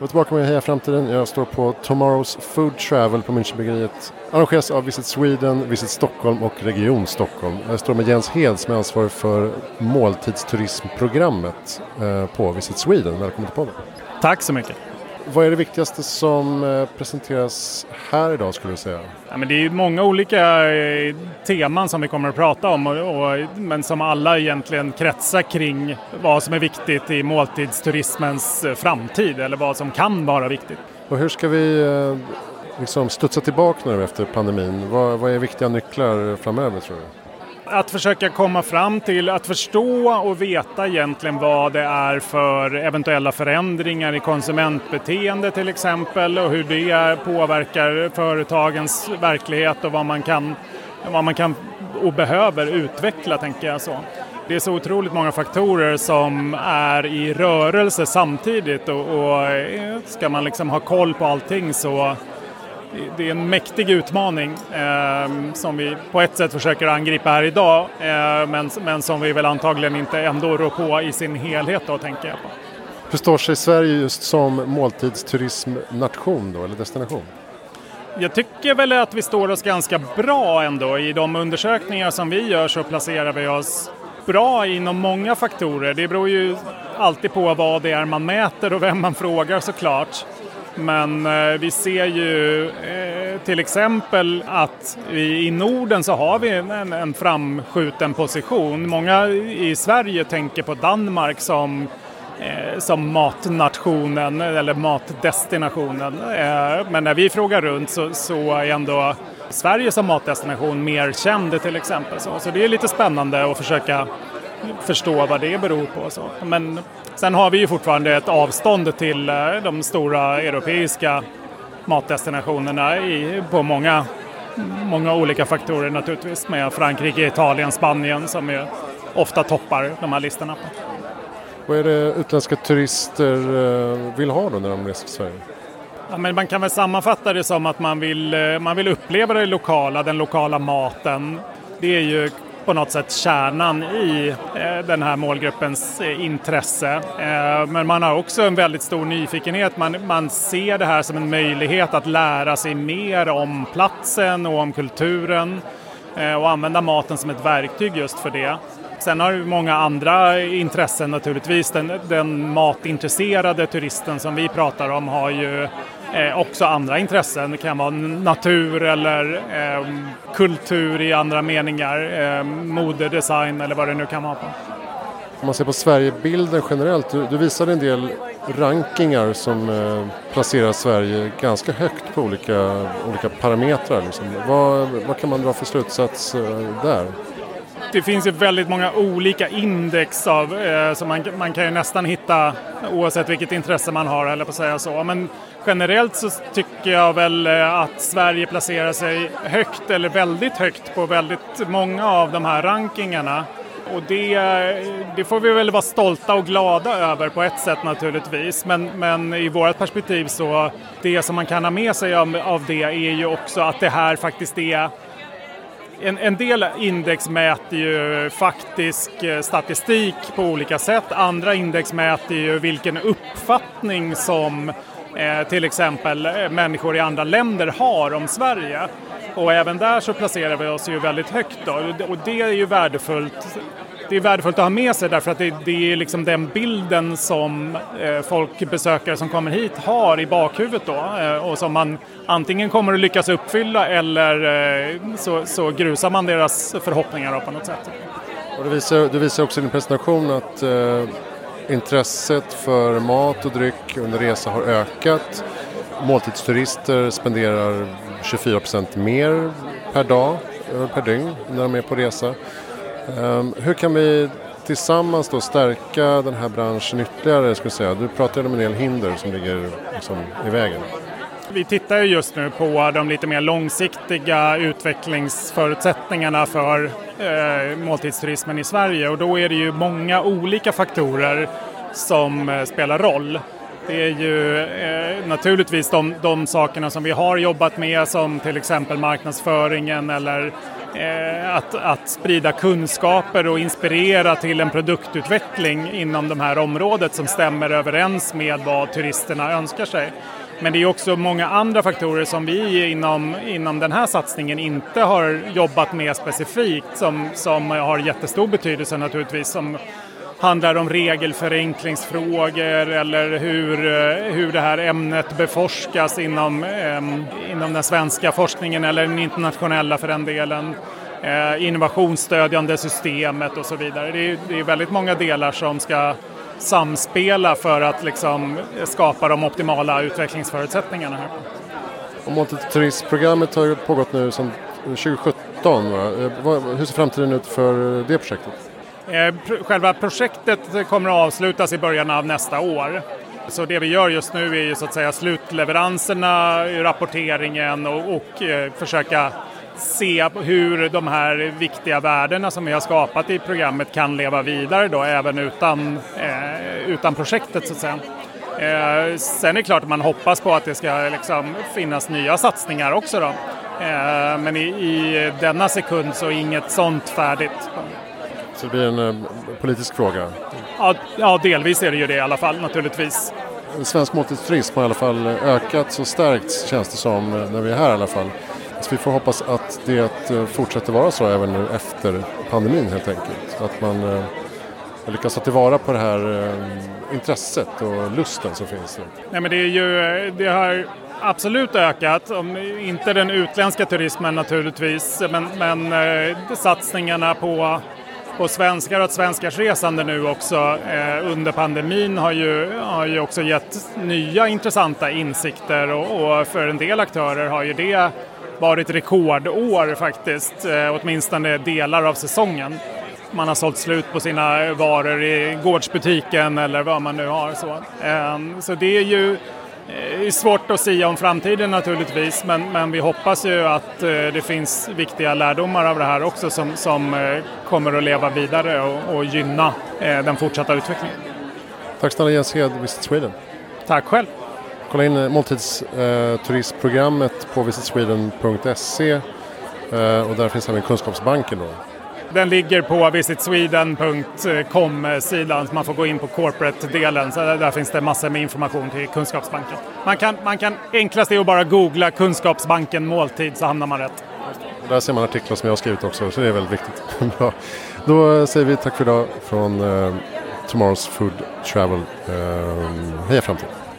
Jag är tillbaka med Heja Framtiden. Jag står på Tomorrow's Food Travel på Münchenbryggeriet. Arrangeras av Visit Sweden, Visit Stockholm och Region Stockholm. Jag står med Jens Hed som är ansvarig för måltidsturismprogrammet eh, på Visit Sweden. Välkommen till podden. Tack så mycket. Vad är det viktigaste som eh, presenteras här idag skulle du säga? Ja, men det är många olika eh, teman som vi kommer att prata om och, och, men som alla egentligen kretsar kring vad som är viktigt i måltidsturismens eh, framtid eller vad som kan vara viktigt. Och hur ska vi liksom studsa tillbaka nu efter pandemin? Vad, vad är viktiga nycklar framöver tror du? Att försöka komma fram till att förstå och veta egentligen vad det är för eventuella förändringar i konsumentbeteende till exempel och hur det påverkar företagens verklighet och vad man kan, vad man kan och behöver utveckla tänker jag så. Det är så otroligt många faktorer som är i rörelse samtidigt och, och eh, ska man liksom ha koll på allting så det är en mäktig utmaning eh, som vi på ett sätt försöker angripa här idag eh, men, men som vi väl antagligen inte ändå rår på i sin helhet då tänker jag på. Hur står sig Sverige just som måltidsturismnation då, eller destination? Jag tycker väl att vi står oss ganska bra ändå. I de undersökningar som vi gör så placerar vi oss bra inom många faktorer. Det beror ju alltid på vad det är man mäter och vem man frågar såklart. Men eh, vi ser ju eh, till exempel att i Norden så har vi en, en framskjuten position. Många i Sverige tänker på Danmark som eh, som matnationen eller matdestinationen. Men när vi frågar runt så, så är ändå Sverige som matdestination mer känd till exempel. Så, så det är lite spännande att försöka förstå vad det beror på. Så. Men sen har vi ju fortfarande ett avstånd till eh, de stora europeiska matdestinationerna i, på många, många olika faktorer naturligtvis med Frankrike, Italien, Spanien som ju ofta toppar de här listorna. Vad är det utländska turister eh, vill ha då när de reser till Sverige? Ja, men man kan väl sammanfatta det som att man vill, eh, man vill uppleva det lokala, den lokala maten. Det är ju på något sätt kärnan i eh, den här målgruppens eh, intresse. Eh, men man har också en väldigt stor nyfikenhet. Man, man ser det här som en möjlighet att lära sig mer om platsen och om kulturen och använda maten som ett verktyg just för det. Sen har vi många andra intressen naturligtvis. Den, den matintresserade turisten som vi pratar om har ju eh, också andra intressen. Det kan vara natur eller eh, kultur i andra meningar, eh, mode, design eller vad det nu kan vara. Om man ser på Sverigebilden generellt, du, du visade en del rankingar som eh, placerar Sverige ganska högt på olika, olika parametrar. Liksom. Vad, vad kan man dra för slutsats eh, där? Det finns ju väldigt många olika index av, eh, så man, man kan ju nästan hitta oavsett vilket intresse man har eller på att säga så. Men generellt så tycker jag väl eh, att Sverige placerar sig högt eller väldigt högt på väldigt många av de här rankingarna. Och det, det, får vi väl vara stolta och glada över på ett sätt naturligtvis. Men, men i vårt perspektiv så, det som man kan ha med sig av, av det är ju också att det här faktiskt är en, en, del index mäter ju faktisk eh, statistik på olika sätt. Andra index mäter ju vilken uppfattning som eh, till exempel eh, människor i andra länder har om Sverige. Och även där så placerar vi oss ju väldigt högt då. och det är ju värdefullt det är värdefullt att ha med sig därför att det, det är liksom den bilden som eh, folk, besökare som kommer hit har i bakhuvudet då eh, och som man antingen kommer att lyckas uppfylla eller eh, så, så, grusar man deras förhoppningar på något sätt. Och du, visar, du visar också i din presentation att eh, intresset för mat och dryck under resa har ökat. Måltidsturister spenderar 24 procent mer per dag, eh, per dygn när de är på resa. Um, hur kan vi tillsammans då stärka den här branschen ytterligare? Skulle säga? Du pratade om en del hinder som ligger liksom i vägen. Vi tittar ju just nu på de lite mer långsiktiga utvecklingsförutsättningarna för eh, måltidsturismen i Sverige och då är det ju många olika faktorer som eh, spelar roll. Det är ju eh, naturligtvis de, de sakerna som vi har jobbat med som till exempel marknadsföringen eller Eh, att, att sprida kunskaper och inspirera till en produktutveckling inom det här området som stämmer överens med vad turisterna önskar sig. Men det är också många andra faktorer som vi inom, inom den här satsningen inte har jobbat med specifikt som, som har jättestor betydelse naturligtvis. Som handlar om regelförenklingsfrågor eller hur, eh, hur det här ämnet beforskas inom, eh, inom den svenska forskningen eller den internationella för den delen. Eh, innovationsstödjande systemet och så vidare. Det är, det är väldigt många delar som ska samspela för att liksom skapa de optimala utvecklingsförutsättningarna. Här. Och Multituristprogrammet har ju pågått nu sedan 2017. Va? Eh, hur ser framtiden ut för det projektet? Eh, själva projektet kommer att avslutas i början av nästa år. Så det vi gör just nu är ju så att säga slutleveranserna, rapporteringen och, och eh, försöka se hur de här viktiga värdena som vi har skapat i programmet kan leva vidare då även utan, eh, utan projektet så att säga. Eh, sen är det klart att man hoppas på att det ska liksom finnas nya satsningar också då. Eh, men i, i denna sekund så är inget sånt färdigt. Så det blir en eh, politisk fråga? Ja, ja, delvis är det ju det i alla fall naturligtvis. Svensk måltidsturism har i alla fall ökat och stärkts känns det som när vi är här i alla fall. Så vi får hoppas att det eh, fortsätter vara så även nu efter pandemin helt enkelt. Att man eh, lyckas ta tillvara på det här eh, intresset och lusten som finns. Nej, men det, är ju, det har absolut ökat, om inte den utländska turismen naturligtvis, men, men satsningarna på och svenskar och svenskars resande nu också eh, under pandemin har ju, har ju också gett nya intressanta insikter och, och, för en del aktörer har ju det varit rekordår faktiskt, eh, åtminstone delar av säsongen. Man har sålt slut på sina varor i gårdsbutiken eller vad man nu har. Så, eh, så det är ju eh, svårt att säga om framtiden naturligtvis, men, men vi hoppas ju att eh, det finns viktiga lärdomar av det här också som, som eh, kommer att leva vidare och, och gynna den fortsatta utvecklingen. Tack snälla Jens Hed, Visit Sweden. Tack själv. Kolla in måltidsturistprogrammet på visitsweden.se och där finns även Kunskapsbanken. Då. Den ligger på visitsweden.com-sidan eh, så man får gå in på corporate-delen. Så där finns det massor med information till Kunskapsbanken. Man kan, man kan enklast är att bara googla Kunskapsbanken måltid så hamnar man rätt. Där ser man artiklar som jag har skrivit också så det är väldigt viktigt. Bra. Då säger vi tack för idag från eh, Tomorrow's Food Travel. Eh, heja framtiden!